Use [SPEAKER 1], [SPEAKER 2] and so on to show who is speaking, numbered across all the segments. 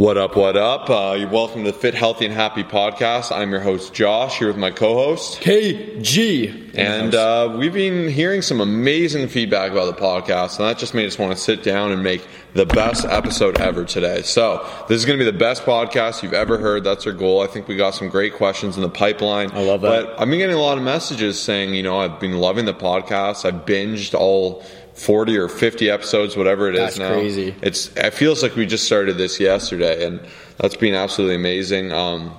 [SPEAKER 1] What up, what up? Uh, you're welcome to the Fit, Healthy, and Happy podcast. I'm your host, Josh, here with my co host,
[SPEAKER 2] KG.
[SPEAKER 1] And uh, we've been hearing some amazing feedback about the podcast, and that just made us want to sit down and make the best episode ever today. So, this is going to be the best podcast you've ever heard. That's our goal. I think we got some great questions in the pipeline.
[SPEAKER 2] I love that.
[SPEAKER 1] But I've been getting a lot of messages saying, you know, I've been loving the podcast. I've binged all 40 or 50 episodes, whatever it is
[SPEAKER 2] That's
[SPEAKER 1] now.
[SPEAKER 2] crazy.
[SPEAKER 1] It's it feels like we just started this yesterday, and that's been absolutely amazing. Um,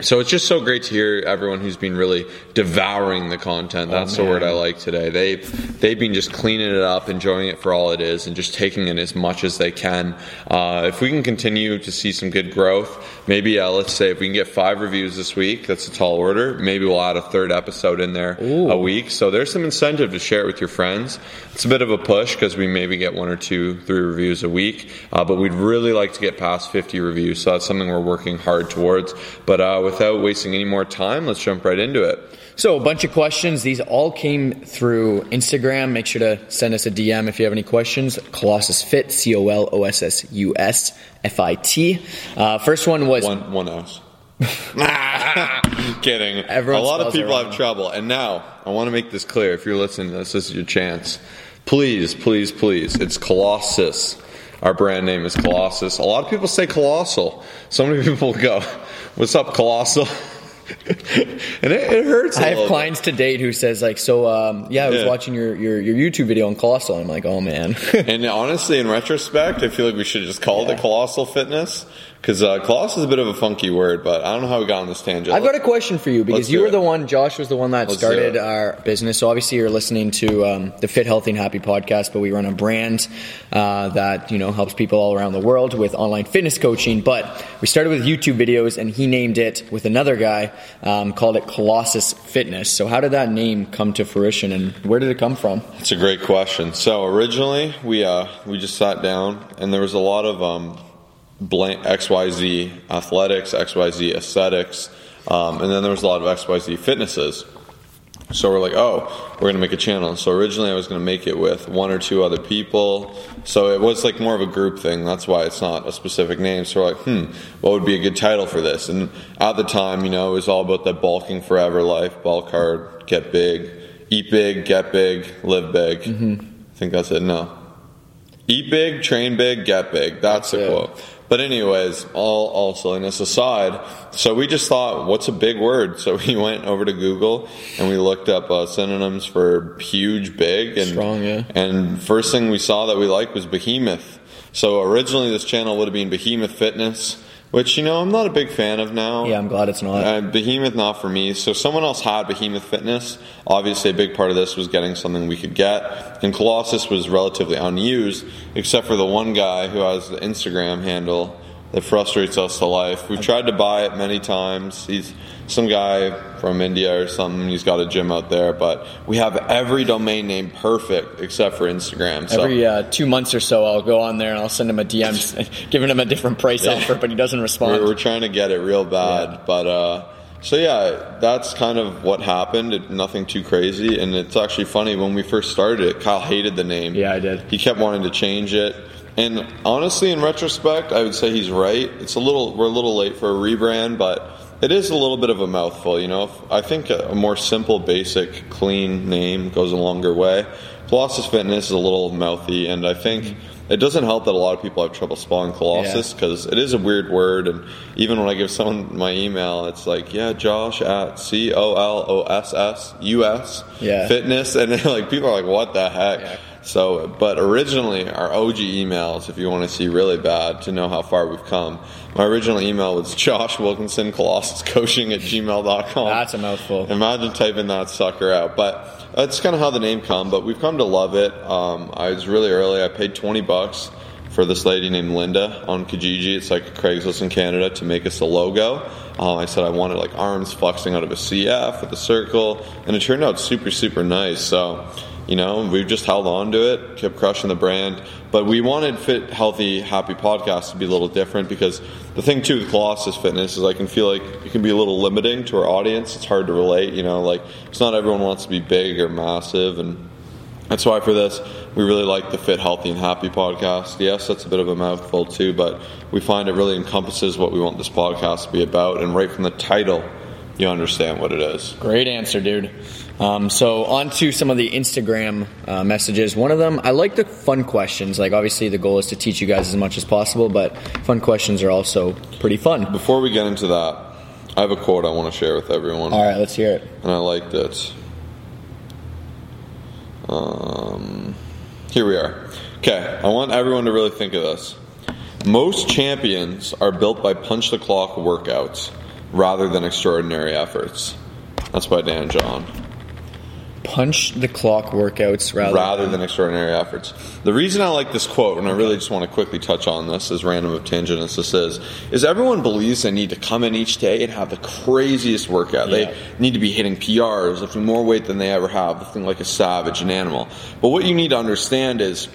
[SPEAKER 1] so it's just so great to hear everyone who's been really devouring the content. That's the
[SPEAKER 2] Oh, man.
[SPEAKER 1] word I like today. They they've been just cleaning it up, enjoying it for all it is, and just taking in as much as they can. Uh, if we can continue to see some good growth, maybe uh, let's say if we can get five reviews this week, that's a tall order. Maybe we'll add a third episode in there
[SPEAKER 2] Ooh.
[SPEAKER 1] a week. So there's some incentive to share it with your friends. It's a bit of a push because we maybe get one or two, three reviews a week, uh, but we'd really like to get past 50 reviews. So that's something we're working hard towards. But uh, without wasting any more time, let's jump right into it.
[SPEAKER 2] So, a bunch of questions. These all came through Instagram. Make sure to send us a DM if you have any questions. Colossus Fit, C O L O S S U S F I T. Uh, first one was
[SPEAKER 1] One one S. Kidding.
[SPEAKER 2] Everyone
[SPEAKER 1] a lot of people have trouble. And now, I want to make this clear. If you're listening to this, this is your chance. Please, please, please. It's Colossus. Our brand name is Colossus. A lot of people say Colossal. So many people go, What's up, Colossal? and it, it hurts. a
[SPEAKER 2] I have
[SPEAKER 1] bit.
[SPEAKER 2] clients to date who says like, so um, yeah, I was
[SPEAKER 1] Yeah.
[SPEAKER 2] watching your, your your YouTube video on Colossal. And I'm like, oh man.
[SPEAKER 1] And honestly, in retrospect, I feel like we should have just called it Colossal Fitness because uh, Colossal is a bit of a funky word, but I don't know how we got on this tangent.
[SPEAKER 2] I've got a question for you because you were
[SPEAKER 1] it.
[SPEAKER 2] the one, Josh was the one that
[SPEAKER 1] Let's
[SPEAKER 2] started our business. So obviously you're listening to um, the Fit, Healthy, and Happy podcast, but we run a brand uh, that you know helps people all around the world with online fitness coaching. But we started with YouTube videos, and he named it with another guy, um, called it Colossus Fitness. So how did that name come to fruition, and where did it come from?
[SPEAKER 1] It's a great question. So originally, we uh, we just sat down, and there was a lot of um, blank XYZ athletics, XYZ aesthetics, um, and then there was a lot of XYZ fitnesses. So we're like, oh, we're gonna make a channel. So originally, I was gonna make it with one or two other people. So it was like more of a group thing. That's why it's not a specific name. So we're like, hmm, what would be a good title for this? And at the time, you know, it was all about the bulking forever life, bulk hard, get big, eat big, get big, live big. I think that's it. No, eat big, train big, get big. That's the
[SPEAKER 2] it.
[SPEAKER 1] quote. But anyways, all all silliness aside, so we just thought, what's a big word? So we went over to Google and we looked up uh, synonyms for huge, big, and
[SPEAKER 2] Strong, yeah.
[SPEAKER 1] And first thing we saw that we liked was behemoth. So originally this channel would have been Behemoth Fitness, which you know I'm not a big fan of now.
[SPEAKER 2] Yeah, I'm glad it's not.
[SPEAKER 1] Uh, Behemoth not for me. So someone else had Behemoth Fitness. Obviously, a big part of this was getting something we could get, and Colossus was relatively unused, except for the one guy who has the Instagram handle that frustrates us to life. We've tried to buy it many times. He's some guy from India or something. He's got a gym out there, but we have every domain name perfect except for Instagram. So
[SPEAKER 2] Every uh, two months or so, I'll go on there and I'll send him a DM, giving him a different price offer, but he doesn't respond.
[SPEAKER 1] We're, we're trying to get it real bad,
[SPEAKER 2] Yeah.
[SPEAKER 1] but uh, so yeah, that's kind of what happened. It, nothing too crazy, and it's actually funny when we first started it. Kyle hated the name.
[SPEAKER 2] Yeah, I did.
[SPEAKER 1] He kept wanting to change it, and honestly, in retrospect, I would say he's right. It's a little we're a little late for a rebrand, but it is a little bit of a mouthful. You know, If- I think a, a more simple, basic, clean name goes a longer way. Colossus Fitness is a little mouthy, and I think. Mm-hmm. It doesn't help that a lot of people have trouble spelling Colossus
[SPEAKER 2] Yeah.
[SPEAKER 1] because it is a weird word, and even when I give someone my email, it's like, yeah, Josh at C O L O S S U S
[SPEAKER 2] Yeah.
[SPEAKER 1] fitness, and like people are like, what the heck?
[SPEAKER 2] Yeah.
[SPEAKER 1] So, but originally our OG emails, if you want to see really bad to know how far we've come, my original email was Josh Wilkinson Colossus Coaching at gmail.com.
[SPEAKER 2] That's a mouthful.
[SPEAKER 1] Imagine typing that sucker out. But that's kind of how the name come. But we've come to love it. Um, I was really early. I paid 20 bucks for this lady named Linda on Kijiji. It's like Craigslist in Canada to make us a logo. Um, I said I wanted like arms flexing out of a CF with a circle, and it turned out super super nice. So, you know, we've just held on to it, kept crushing the brand. But we wanted Fit, Healthy, Happy podcast to be a little different because the thing too with Colossus Fitness is I can feel like it can be a little limiting to our audience. It's hard to relate, you know, like it's not everyone wants to be big or massive and That's why for this, we really like the Fit, Healthy, and Happy podcast. Yes, that's a bit of a mouthful too, but we find it really encompasses what we want this podcast to be about. And right from the title, you understand what it is.
[SPEAKER 2] Great answer, dude. Um, so on to some of the Instagram uh, messages. One of them, I like the fun questions. Like obviously the goal is to teach you guys as much as possible, but fun questions are also pretty fun.
[SPEAKER 1] Before we get into that, I have a quote I want to share with everyone.
[SPEAKER 2] All right, let's hear it.
[SPEAKER 1] And I liked it. Um, here we are. Okay, I want everyone to really think of this. Most champions are built by punch the clock workouts rather than extraordinary efforts. That's by Dan John
[SPEAKER 2] punch the clock workouts rather,
[SPEAKER 1] rather than extraordinary efforts. The reason I like this quote, and I really just want to quickly touch on this, as random of tangent as this is, is everyone believes they need to come in each day and have the craziest workout. Yeah. They need to be hitting PRs, lifting more weight than they ever have, lifting like a savage, an animal. But what you need to understand is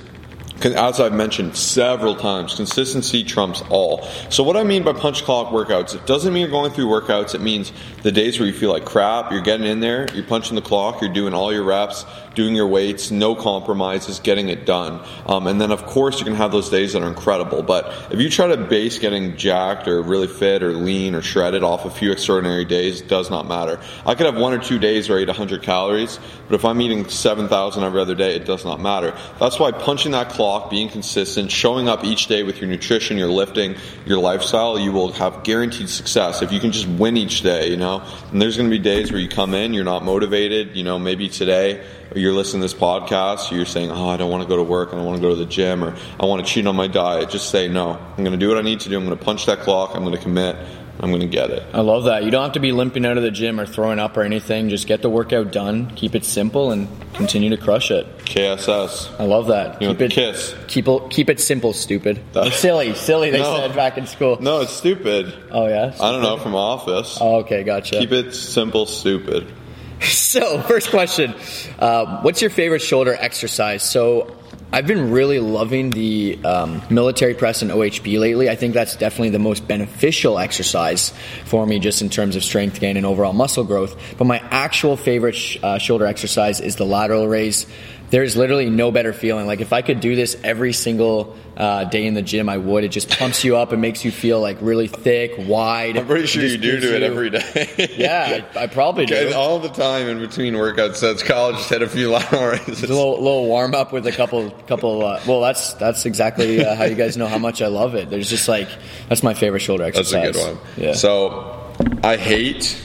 [SPEAKER 1] as I've mentioned several times, consistency trumps all. So, what I mean by punch clock workouts, it doesn't mean you're going through workouts. It means the days where you feel like crap, you're getting in there, you're punching the clock, you're doing all your reps, doing your weights, no compromises, getting it done. Um, and then, of course, you can have those days that are incredible. But if you try to base getting jacked or really fit or lean or shredded off a few extraordinary days, it does not matter. I could have one or two days where I eat 100 calories, but if I'm eating 7,000 every other day, it does not matter. That's why punching that clock, being consistent, showing up each day with your nutrition, your lifting, your lifestyle, you will have guaranteed success. If you can just win each day, you know, and there's going to be days where you come in, you're not motivated, you know, maybe today you're listening to this podcast, you're saying, oh, I don't want to go to work, I don't want to go to the gym, or I want to cheat on my diet, just say, no, I'm going to do what I need to do. I'm going to punch that clock, I'm going to commit, I'm going to get it.
[SPEAKER 2] I love that. You don't have to be limping out of the gym or throwing up or anything. Just get the workout done, keep it simple, and continue to crush it.
[SPEAKER 1] KSS.
[SPEAKER 2] I love that.
[SPEAKER 1] You
[SPEAKER 2] keep it
[SPEAKER 1] kiss.
[SPEAKER 2] Keep it keep it simple, stupid. silly, silly. They no. said back in school.
[SPEAKER 1] No, it's stupid.
[SPEAKER 2] Oh yeah.
[SPEAKER 1] Stupid. I don't know from Office.
[SPEAKER 2] Oh, okay, gotcha.
[SPEAKER 1] Keep it simple, stupid.
[SPEAKER 2] So, first question uh, What's your favorite shoulder exercise? So, I've been really loving the um, military press and OHP lately. I think that's definitely the most beneficial exercise for me, just in terms of strength gain and overall muscle growth. But my actual favorite sh- uh, shoulder exercise is the lateral raise there's literally no better feeling. Like if I could do this every single uh, day in the gym, I would. It just pumps you up and makes you feel like really thick, wide.
[SPEAKER 1] I'm pretty sure you do do it every day.
[SPEAKER 2] yeah, I, I, probably do.
[SPEAKER 1] All the time in between workout sets, college just had a few lateral raises.
[SPEAKER 2] A little, little warm up with a couple, couple. Uh, well, that's that's exactly uh, how you guys know how much I love it. There's just like that's my favorite shoulder exercise.
[SPEAKER 1] That's a good one. Yeah. So I hate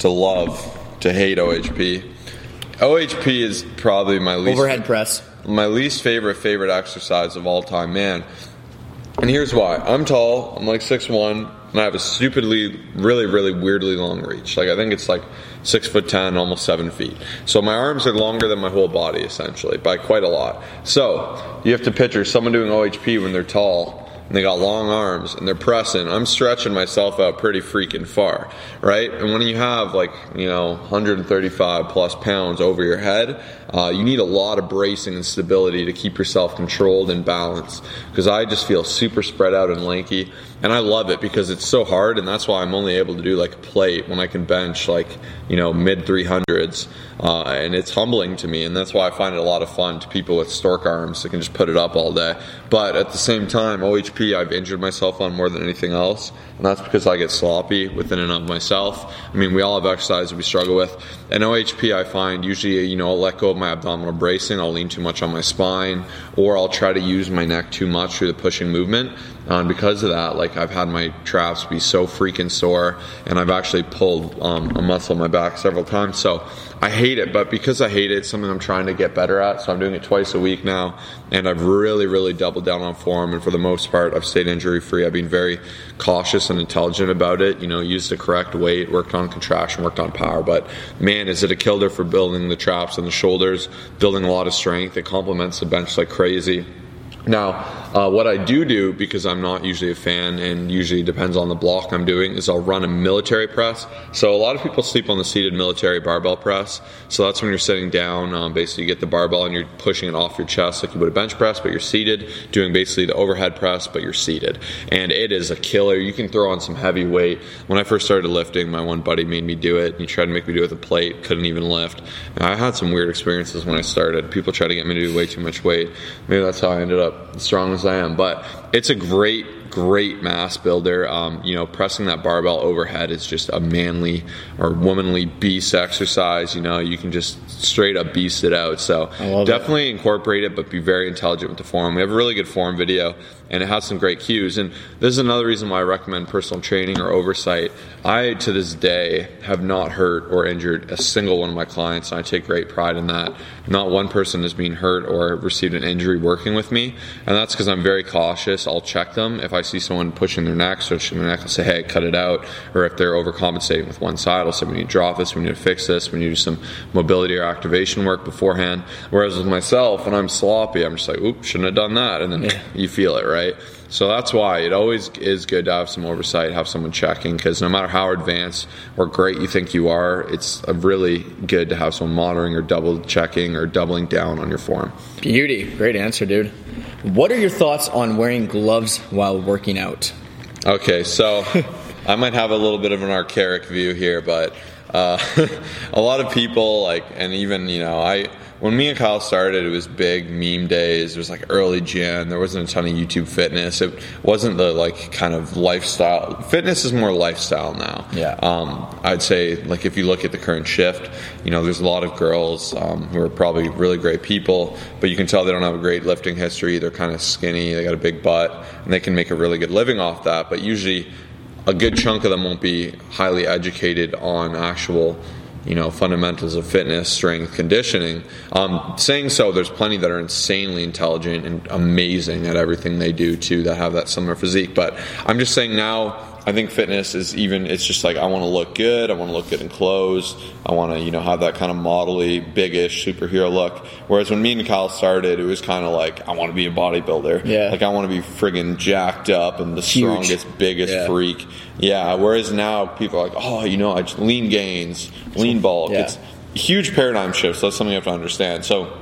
[SPEAKER 1] to love to hate OHP OHP is probably my least
[SPEAKER 2] overhead press.
[SPEAKER 1] My least favorite favorite exercise of all time, man. And here's why: I'm tall. I'm like six one, and I have a stupidly, really, really weirdly long reach. Like I think it's like six foot ten, almost seven feet. So my arms are longer than my whole body, essentially, by quite a lot. So you have to picture someone doing OHP when they're tall and they got long arms and they're pressing. I'm stretching myself out pretty freaking far, right? And when you have like, you know, 135 plus pounds over your head, uh, you need a lot of bracing and stability to keep yourself controlled and balanced. Because I just feel super spread out and lanky and I love it because it's so hard, and that's why I'm only able to do like a plate when I can bench like you know mid 300s, uh, and it's humbling to me, and that's why I find it a lot of fun to people with stork arms that can just put it up all day. But at the same time, OHP I've injured myself on more than anything else, and that's because I get sloppy within and of myself. I mean, we all have exercises we struggle with, and OHP I find usually you know I'll let go of my abdominal bracing, I'll lean too much on my spine, or I'll try to use my neck too much through the pushing movement, and because of that, like I've had my traps be so freaking sore, and I've actually pulled um, a muscle in my back several times. So I hate it, but because I hate it, it's something I'm trying to get better at. So I'm doing it twice a week now, and I've really, really doubled down on form. And for the most part, I've stayed injury free. I've been very cautious and intelligent about it. You know, used the correct weight, worked on contraction, worked on power. But man, is it a killer for building the traps and the shoulders, building a lot of strength. It complements the bench like crazy. Now, Uh, what I do do, because I'm not usually a fan and usually depends on the block I'm doing, is I'll run a military press. So a lot of people sleep on the seated military barbell press. So that's when you're sitting down, um, basically you get the barbell and you're pushing it off your chest like you would a bench press, but you're seated, doing basically the overhead press, but you're seated. And it is a killer. You can throw on some heavy weight. When I first started lifting, my one buddy made me do it. He tried to make me do it with a plate, couldn't even lift. And I had some weird experiences when I started. People tried to get me to do way too much weight. Maybe that's how I ended up strong as I am. But it's a great great mass builder. Um, you know, pressing that barbell overhead is just a manly or womanly beast exercise. You know, you can just straight up beast it out. So definitely it. incorporate it, but be very intelligent with the form. We have a really good form video, and it has some great cues. And this is another reason why I recommend personal training or oversight. I, to this day, have not hurt or injured a single one of my clients, and I take great pride in that. Not one person has been hurt or received an injury working with me, and that's because I'm very cautious. I'll check them if I see someone pushing their neck, stretching their neck. I'll say, "Hey, cut it out," or if they're overcompensating with one side, I'll say, "We need to drop this. We need to fix this. We need to do some mobility or activation work beforehand." Whereas with myself, when I'm sloppy, I'm just like, "Oops, shouldn't have done that," and then yeah. you feel it, right? So that's why it always is good to have some oversight, have someone checking, because no matter how advanced or great you think you are, it's really good to have someone monitoring or double checking or doubling down on your form.
[SPEAKER 2] Beauty. Great answer, dude. What are your thoughts on wearing gloves while working out?
[SPEAKER 1] Okay, so I might have a little bit of an archaic view here, but uh, a lot of people like, and even you know, I when me and Kyle started, it was big meme days. It was like early gen. There wasn't a ton of YouTube fitness. It wasn't the like kind of lifestyle. Fitness is more lifestyle now.
[SPEAKER 2] Yeah.
[SPEAKER 1] Um, I'd say like if you look at the current shift, you know, there's a lot of girls um, who are probably really great people, but you can tell they don't have a great lifting history. They're kind of skinny. They got a big butt, and they can make a really good living off that. But usually, a good chunk of them won't be highly educated on actual you know fundamentals of fitness, strength, conditioning. Um, saying so, there's plenty that are insanely intelligent and amazing at everything they do too that have that similar physique. But I'm just saying now. I think fitness is even. It's just like I want to look good. I want to look good in clothes. I want to, you know, have that kind of modelly, biggish superhero look. Whereas when me and Kyle started, it was kind of like I want to be a bodybuilder.
[SPEAKER 2] Yeah.
[SPEAKER 1] Like I want to be friggin' jacked up and the
[SPEAKER 2] Huge.
[SPEAKER 1] strongest, biggest
[SPEAKER 2] Yeah.
[SPEAKER 1] freak. Yeah. Whereas now people are like, oh, you know, I just lean gains, lean bulk.
[SPEAKER 2] Yeah.
[SPEAKER 1] It's huge paradigm shift. So that's something you have to understand. So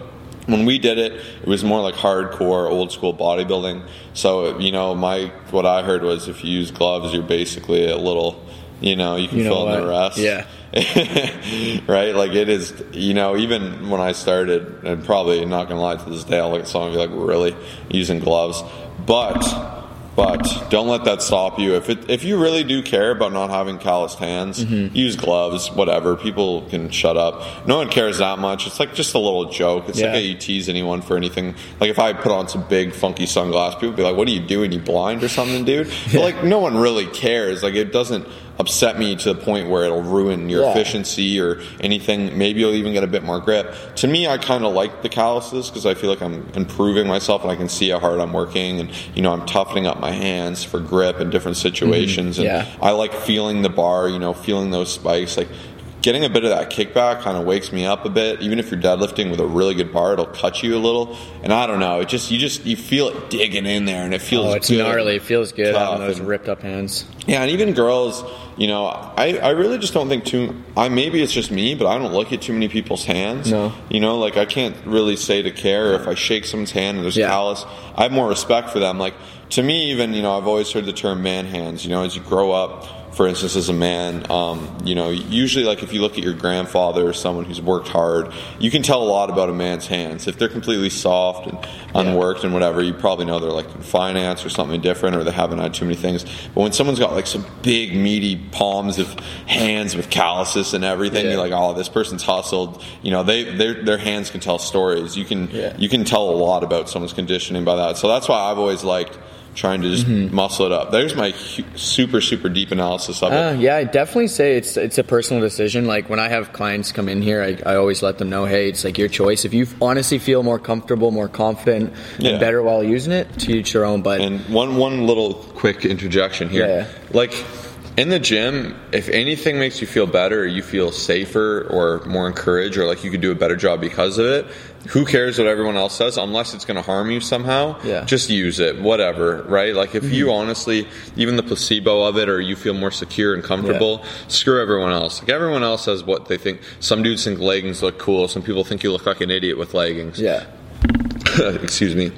[SPEAKER 1] when we did it, it was more like hardcore, old school bodybuilding. So you know, my what I heard was if you use gloves, you're basically a little, you know, you can
[SPEAKER 2] You know
[SPEAKER 1] fill in the rest.
[SPEAKER 2] Yeah.
[SPEAKER 1] right? Like it is, you know, even when I started, and probably not gonna lie to this day, I'll look at someone and be like, really using gloves, but. But don't let that stop you. If it, if you really do care about not having calloused hands,
[SPEAKER 2] Mm-hmm.
[SPEAKER 1] use gloves. Whatever. People can shut up. No one cares that much. It's like just a little joke. It's
[SPEAKER 2] Yeah.
[SPEAKER 1] like how you tease anyone for anything. Like if I put on some big funky sunglasses, people would be like, "What are you doing? You blind or something, dude?" But like no one really cares. Like it doesn't upset me to the point where it'll ruin your
[SPEAKER 2] Yeah.
[SPEAKER 1] efficiency or anything. Maybe you'll even get a bit more grip. To me, I kind of like the calluses because I feel like I'm improving myself and I can see how hard I'm working and you know I'm toughening up my hands for grip in different mm-hmm. situations. And
[SPEAKER 2] Yeah.
[SPEAKER 1] I like feeling the bar, you know, feeling those spikes. Like getting a bit of that kickback kind of wakes me up a bit. Even if you're deadlifting with a really good bar, it'll cut you a little. And I don't know, it just you just you feel it digging in there, and it feels
[SPEAKER 2] Oh, it's
[SPEAKER 1] good.
[SPEAKER 2] gnarly. It feels good on those ripped up hands.
[SPEAKER 1] Yeah, and even girls, you know, I, I really just don't think too. I maybe it's just me, but I don't look at too many people's hands.
[SPEAKER 2] No.
[SPEAKER 1] you know, like I can't really say to care if I shake someone's hand and there's
[SPEAKER 2] Yeah.
[SPEAKER 1] callus. I have more respect for them. Like to me, even you know, I've always heard the term man hands. You know, as you grow up. For instance, as a man, um, you know, usually like if you look at your grandfather or someone who's worked hard, you can tell a lot about a man's hands. If they're completely soft and unworked and whatever, you probably know they're like in finance or something different, or they haven't had too many things. But when someone's got like some big meaty palms of hands with calluses and everything,
[SPEAKER 2] Yeah.
[SPEAKER 1] you're like, oh, this person's hustled. You know, they their their hands can tell stories. You can
[SPEAKER 2] Yeah.
[SPEAKER 1] you can tell a lot about someone's conditioning by that. So that's why I've always liked trying to just
[SPEAKER 2] Mm-hmm.
[SPEAKER 1] muscle it up. There's my super super deep analysis of it.
[SPEAKER 2] Uh, yeah, I definitely say it's it's a personal decision. Like when I have clients come in here, I, I always let them know, hey, it's like your choice. If you honestly feel more comfortable, more confident,
[SPEAKER 1] Yeah.
[SPEAKER 2] and better while using it, to each their own. But
[SPEAKER 1] And one one little quick interjection here.
[SPEAKER 2] Yeah.
[SPEAKER 1] Like in the gym, if anything makes you feel better, or you feel safer or more encouraged, or like you could do a better job because of it, who cares what everyone else says unless it's going to harm you somehow?
[SPEAKER 2] Yeah.
[SPEAKER 1] Just use it, whatever, right? Like if you mm-hmm. honestly, even the placebo of it, or you feel more secure and comfortable, screw everyone else. Like everyone else says what they think. Some dudes think leggings look cool. Some people think you look like an idiot with leggings.
[SPEAKER 2] Yeah.
[SPEAKER 1] excuse me.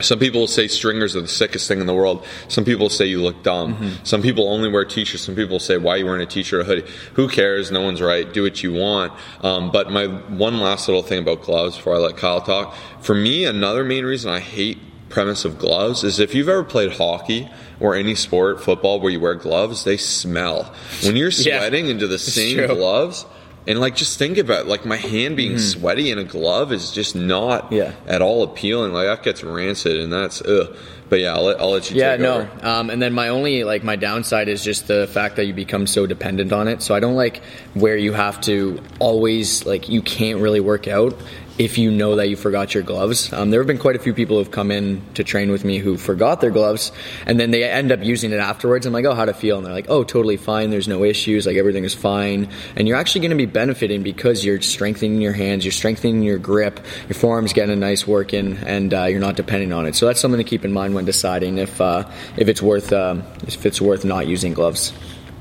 [SPEAKER 1] Some people will say stringers are the sickest thing in the world. Some people say you look dumb.
[SPEAKER 2] Mm-hmm.
[SPEAKER 1] Some people only wear t-shirts. Some people say, "Why you wearing a t-shirt or hoodie?" Who cares? No one's right. Do what you want. Um, but my one last little thing about gloves before I let Kyle talk. For me, another main reason I hate premise of gloves is if you've ever played hockey or any sport, football, where you wear gloves, they smell. When you're
[SPEAKER 2] Yeah.
[SPEAKER 1] sweating into the same
[SPEAKER 2] true.
[SPEAKER 1] gloves. And like, just think about it, like my hand being sweaty in a glove is just not.
[SPEAKER 2] Yeah.
[SPEAKER 1] at all appealing. Like that gets rancid, and that's ugh. But yeah, I'll let, I'll let you.
[SPEAKER 2] Yeah,
[SPEAKER 1] take
[SPEAKER 2] no. Um, and then my only like my downside is just the fact that you become so dependent on it. So I don't like where you have to always like you can't really work out if you know that you forgot your gloves. Um, there have been quite a few people who've come in to train with me who forgot their gloves, and then they end up using it afterwards. I'm like, oh, how'd it feel? And they're like, oh, totally fine. There's no issues. Like everything is fine, and you're actually going to be benefiting because you're strengthening your hands, you're strengthening your grip, your forearms getting a nice work in, and uh, you're not depending on it. So that's something to keep in mind when deciding if uh, if it's worth um, if it's worth not using gloves.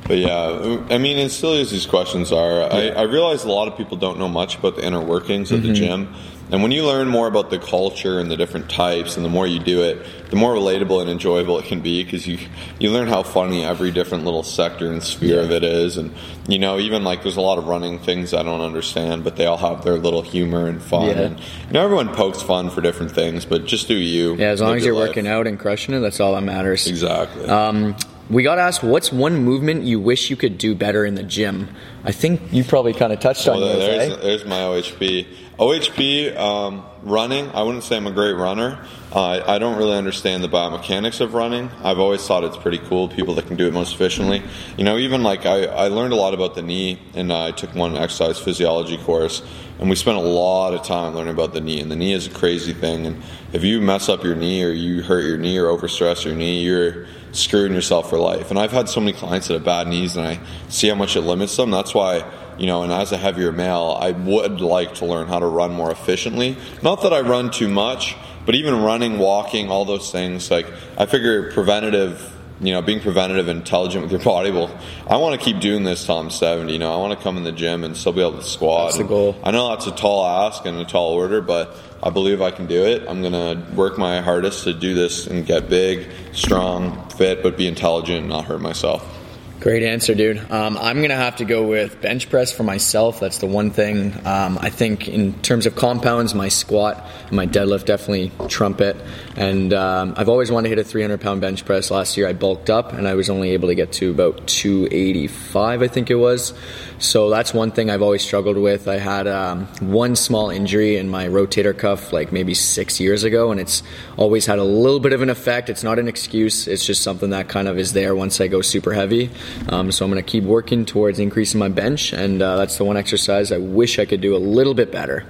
[SPEAKER 1] But yeah, I mean, as silly as these questions are, I, I realize a lot of people don't know much about the inner workings of
[SPEAKER 2] Mm-hmm.
[SPEAKER 1] the gym. And when you learn more about the culture and the different types, and the more you do it, the more relatable and enjoyable it can be because you you learn how funny every different little sector and sphere of it is, and you know even like there's a lot of running things I don't understand, but they all have their little humor and fun.
[SPEAKER 2] Yeah.
[SPEAKER 1] And you know everyone pokes fun for different things, but just do you.
[SPEAKER 2] Yeah, as long as you're
[SPEAKER 1] life.
[SPEAKER 2] working out and crushing it, that's all that matters.
[SPEAKER 1] Exactly.
[SPEAKER 2] Um, we got asked, what's one movement you wish you could do better in the gym? I think you probably kind of touched on
[SPEAKER 1] Well,
[SPEAKER 2] yours,
[SPEAKER 1] there's,
[SPEAKER 2] eh?
[SPEAKER 1] there's my OHP. OHP um, running. I wouldn't say I'm a great runner. Uh, I don't really understand the biomechanics of running. I've always thought it's pretty cool. People that can do it most efficiently. You know, even like I, I learned a lot about the knee, and I took one exercise physiology course, and we spent a lot of time learning about the knee. And the knee is a crazy thing. And if you mess up your knee, or you hurt your knee, or overstress your knee, you're screwing yourself for life. And I've had so many clients that have bad knees, and I see how much it limits them. That's why you know, and as a heavier male, I would like to learn how to run more efficiently. Not that I run too much, but even running, walking, all those things, like I figure preventative, you know, being preventative and intelligent with your body will. I want to keep doing this till I'm 70. You know, I want to come in the gym and still be able to squat.
[SPEAKER 2] That's the goal.
[SPEAKER 1] I know that's a tall ask and a tall order, but I believe I can do it. I'm gonna work my hardest to do this and get big, strong, fit, but be intelligent and not hurt myself.
[SPEAKER 2] Great answer, dude. Um, I'm going to have to go with bench press for myself. That's the one thing. Um, I think in terms of compounds, my squat and my deadlift definitely trump it. And um, I've always wanted to hit a 300 pound bench press. Last year I bulked up and I was only able to get to about 285, I think it was. So that's one thing I've always struggled with. I had um, one small injury in my rotator cuff like maybe six years ago, and it's always had a little bit of an effect. It's not an excuse, it's just something that kind of is there once I go super heavy. Um, so I'm going to keep working towards increasing my bench, and uh, that's the one exercise I wish I could do a little bit better.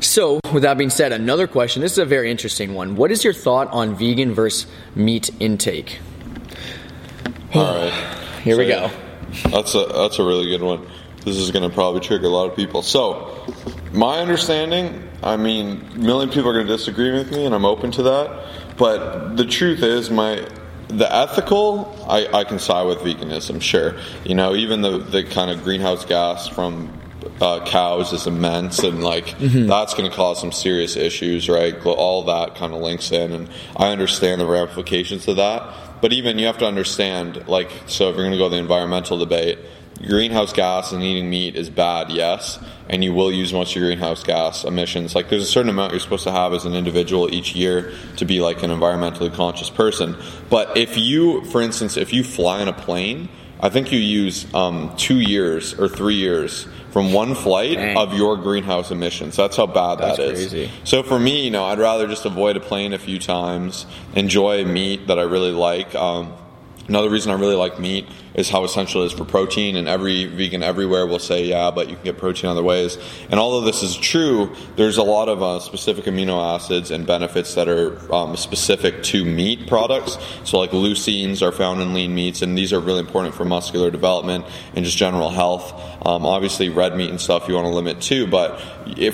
[SPEAKER 2] So, with that being said, another question. This is a very interesting one. What is your thought on vegan versus meat intake?
[SPEAKER 1] All right.
[SPEAKER 2] Here we go.
[SPEAKER 1] That's a that's a really good one. This is going to probably trigger a lot of people. So, my understanding, I mean, a million people are going to disagree with me, and I'm open to that. But the truth is, my the ethical, I, I can side with veganism. Sure, you know, even the the kind of greenhouse gas from uh, cows is immense, and like that's going to cause some serious issues, right? All that kind of links in, and I understand the ramifications of that. But even you have to understand, like, so if you're going to go the environmental debate, greenhouse gas and eating meat is bad, yes, and you will use most of your greenhouse gas emissions. Like, there's a certain amount you're supposed to have as an individual each year to be like an environmentally conscious person. But if you, for instance, if you fly in a plane, I think you use um, two years or three years from one flight
[SPEAKER 2] Dang.
[SPEAKER 1] of your greenhouse emissions. That's how bad
[SPEAKER 2] That's
[SPEAKER 1] that is.
[SPEAKER 2] crazy.
[SPEAKER 1] So for me, you know, I'd rather just avoid a plane a few times, enjoy meat that I really like. Um, Another reason I really like meat is how essential it is for protein, and every vegan everywhere will say, yeah, but you can get protein other ways. And although this is true, there's a lot of uh, specific amino acids and benefits that are um, specific to meat products. So, like leucines are found in lean meats, and these are really important for muscular development and just general health. Um, obviously, red meat and stuff you want to limit too, but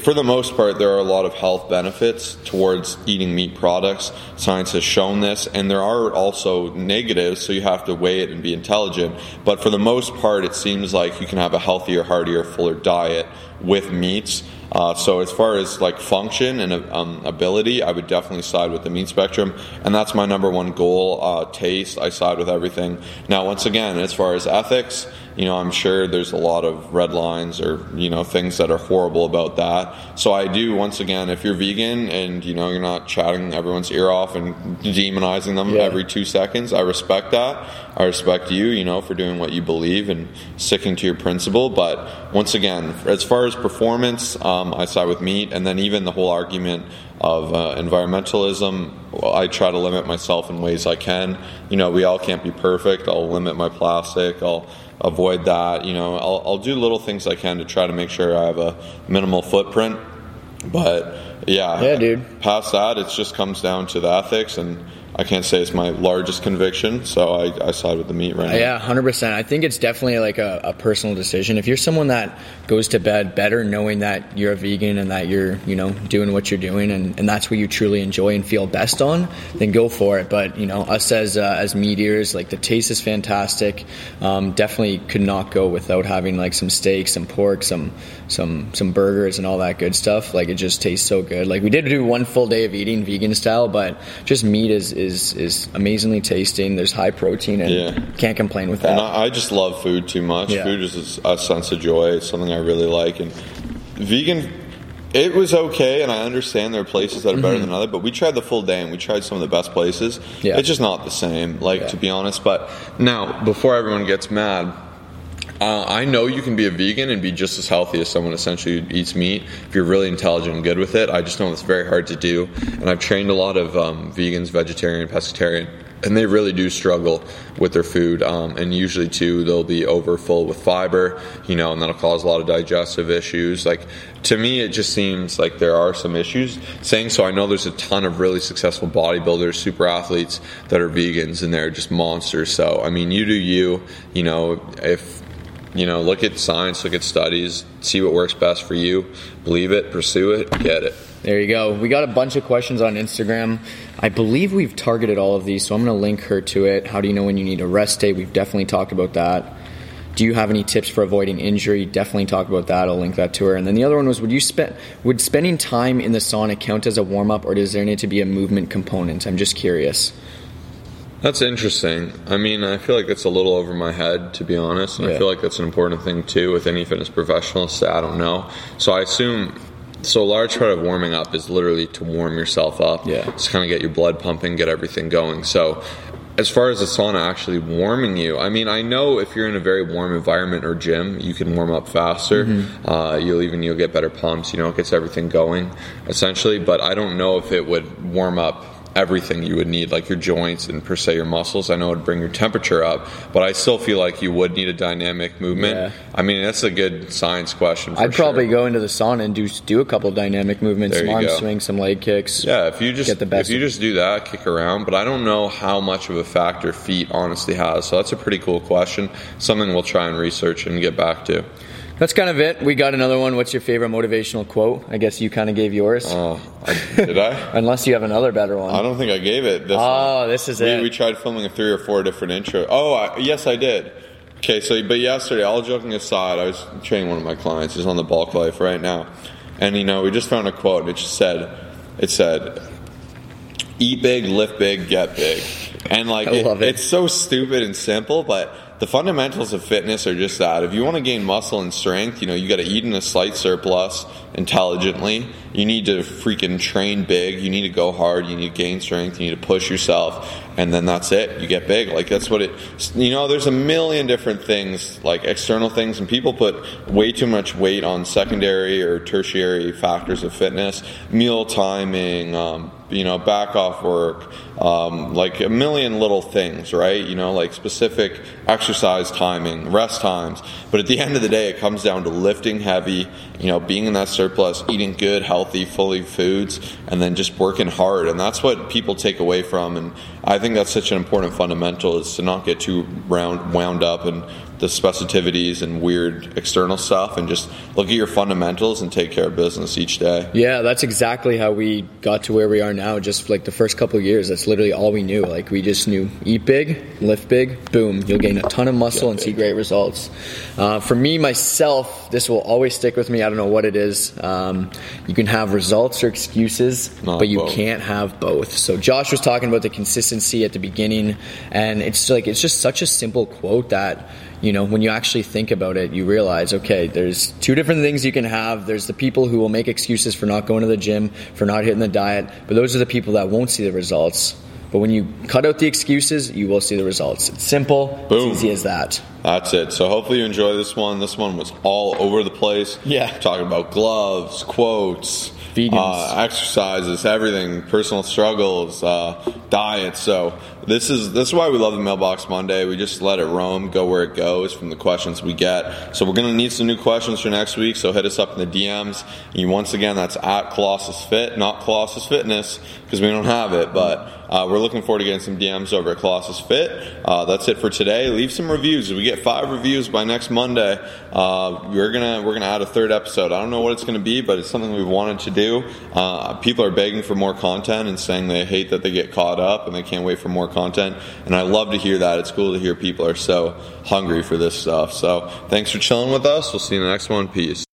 [SPEAKER 1] for the most part, there are a lot of health benefits towards eating meat products. Science has shown this, and there are also negatives, so you have to weigh it and be intelligent. But for the most part, it seems like you can have a healthier, heartier, fuller diet with meats. Uh, so as far as like function and um, ability, I would definitely side with the meat spectrum, and that's my number one goal. Uh, taste, I side with everything. Now, once again, as far as ethics, you know, I'm sure there's a lot of red lines or, you know, things that are horrible about that. So I do, once again, if you're vegan and, you know, you're not chatting everyone's ear off and demonizing them yeah. every two seconds, I respect that. I respect you, you know, for doing what you believe and sticking to your principle. But once again, as far as performance, um, I side with meat. And then even the whole argument of uh, environmentalism. I try to limit myself in ways I can. You know, we all can't be perfect. I'll limit my plastic. I'll avoid that. You know, I'll, I'll do little things I can to try to make sure I have a minimal footprint. But yeah,
[SPEAKER 2] yeah, dude.
[SPEAKER 1] Past that, it just comes down to the ethics and I can't say it's my largest conviction, so I, I side with the meat right now.
[SPEAKER 2] Yeah, hundred percent. I think it's definitely like a, a, personal decision. If you're someone that goes to bed better knowing that you're a vegan and that you're, you know, doing what you're doing and, and that's what you truly enjoy and feel best on, then go for it. But you know, us as uh, as meat eaters, like the taste is fantastic. Um, definitely could not go without having like some steak, some pork, some some some burgers and all that good stuff. Like it just tastes so good. Like we did do one full day of eating vegan style, but just meat is is is amazingly tasting. There's high protein, and yeah. can't complain with that.
[SPEAKER 1] And I, I just love food too much. Yeah. Food is a sense of joy. It's something I really like, and vegan. It was okay, and I understand there are places that are better mm-hmm. than other. But we tried the full day, and we tried some of the best places. Yeah. It's just not the same, like yeah. to be honest. But now, before everyone gets mad, uh, I know you can be a vegan and be just as healthy as someone essentially who eats meat if you're really intelligent and good with it. I just know it's very hard to do, and I've trained a lot of um, vegans, vegetarian, pescatarian, and they really do struggle with their food. Um, and usually, too, they'll be over full with fiber, you know, and that'll cause a lot of digestive issues. Like to me, it just seems like there are some issues. Saying so, I know there's a ton of really successful bodybuilders, super athletes that are vegans, and they're just monsters. So I mean, you do you. You know, if you know, look at science, look at studies, see what works best for you, believe it, pursue it, get it.
[SPEAKER 2] There you go. We got a bunch of questions on Instagram. I believe we've targeted all of these, so I'm going to link her to it. How do you know when you need a rest day? We've definitely talked about that. Do you have any tips for avoiding injury? Definitely talk about that. I'll link that to her. And then the other one was: Would you spend would spending time in the sauna count as a warm up, or does there need to be a movement component? I'm just curious.
[SPEAKER 1] That's interesting. I mean, I feel like it's a little over my head, to be honest. And yeah. I feel like that's an important thing, too, with any fitness professional. So I don't know. So I assume. So a large part of warming up is literally to warm yourself up.
[SPEAKER 2] Yeah.
[SPEAKER 1] Just kind of get your blood pumping, get everything going. So as far as the sauna actually warming you, I mean, I know if you're in a very warm environment or gym, you can warm up faster. Mm-hmm. Uh, you'll even you'll get better pumps. You know, it gets everything going essentially. But I don't know if it would warm up everything you would need, like your joints and per se your muscles. I know it would bring your temperature up, but I still feel like you would need a dynamic movement. Yeah. I mean, that's a good science question.
[SPEAKER 2] I'd
[SPEAKER 1] sure.
[SPEAKER 2] probably go into the sauna and do do a couple dynamic movements, there some arm swings, some leg kicks.
[SPEAKER 1] Yeah, if you just get the best if you just do that, kick around. But I don't know how much of a factor feet honestly has. So that's a pretty cool question. Something we'll try and research and get back to.
[SPEAKER 2] That's kind of it. We got another one. What's your favorite motivational quote? I guess you kind of gave yours.
[SPEAKER 1] Oh, did I?
[SPEAKER 2] Unless you have another better one.
[SPEAKER 1] I don't think I gave it.
[SPEAKER 2] This oh, one. this is
[SPEAKER 1] we,
[SPEAKER 2] it.
[SPEAKER 1] We tried filming a three or four different intro. Oh, I, yes, I did. Okay, so but yesterday, all joking aside, I was training one of my clients. He's on the bulk life right now, and you know, we just found a quote. And it just said, "It said, eat big, lift big, get big," and like it, it. it's so stupid and simple, but the fundamentals of fitness are just that. If you want to gain muscle and strength, you know, you got to eat in a slight surplus intelligently. You need to freaking train big. You need to go hard. You need to gain strength. You need to push yourself. And then that's it. You get big. Like that's what it, you know, there's a million different things, like external things, and people put way too much weight on secondary or tertiary factors of fitness, meal timing, um, you know, back off work, um, like a million little things, right? You know, like specific exercise timing, rest times. But at the end of the day, it comes down to lifting heavy, you know, being in that surplus, eating good, healthy, fully foods, and then just working hard. And that's what people take away from. And I think that's such an important fundamental is to not get too round, wound up and the specificities and weird external stuff and just look at your fundamentals and take care of business each day.
[SPEAKER 2] Yeah, that's exactly how we got to where we are now. Just like the first couple of years, that's literally all we knew. Like we just knew eat big, lift big, boom, you'll gain a ton of muscle and see great results. Uh, for me, myself, this will always stick with me. I don't know what it is. Um, you can have results or excuses,
[SPEAKER 1] Not
[SPEAKER 2] but you
[SPEAKER 1] both.
[SPEAKER 2] can't have both. So Josh was talking about the consistency at the beginning, and it's like it's just such a simple quote that you know when you actually think about it you realize okay there's two different things you can have. There's the people who will make excuses for not going to the gym for not hitting the diet but those are the people that won't see the results. But when you cut out the excuses you will see the results. It's simple
[SPEAKER 1] Boom.
[SPEAKER 2] it's easy as that
[SPEAKER 1] That's it. So hopefully you enjoy this one. This one was all over the place.
[SPEAKER 2] Yeah.
[SPEAKER 1] Talking about gloves, quotes, uh, exercises, everything, personal struggles, uh, diets. So this is this is why we love the Mailbox Monday. We just let it roam, go where it goes from the questions we get. So we're gonna need some new questions for next week. So hit us up in the DMs. And once again, that's at Colossus Fit, not Colossus Fitness, because we don't have it. But uh, we're looking forward to getting some DMs over at Colossus Fit. Uh, that's it for today. Leave some reviews. We get five reviews by next Monday, uh, we're gonna we're gonna add a third episode. I don't know what it's gonna be, but it's something we've wanted to do. Uh, people are begging for more content and saying they hate that they get caught up and they can't wait for more content. And I love to hear that. It's cool to hear people are so hungry for this stuff. So thanks for chilling with us. We'll see you in the next one. Peace.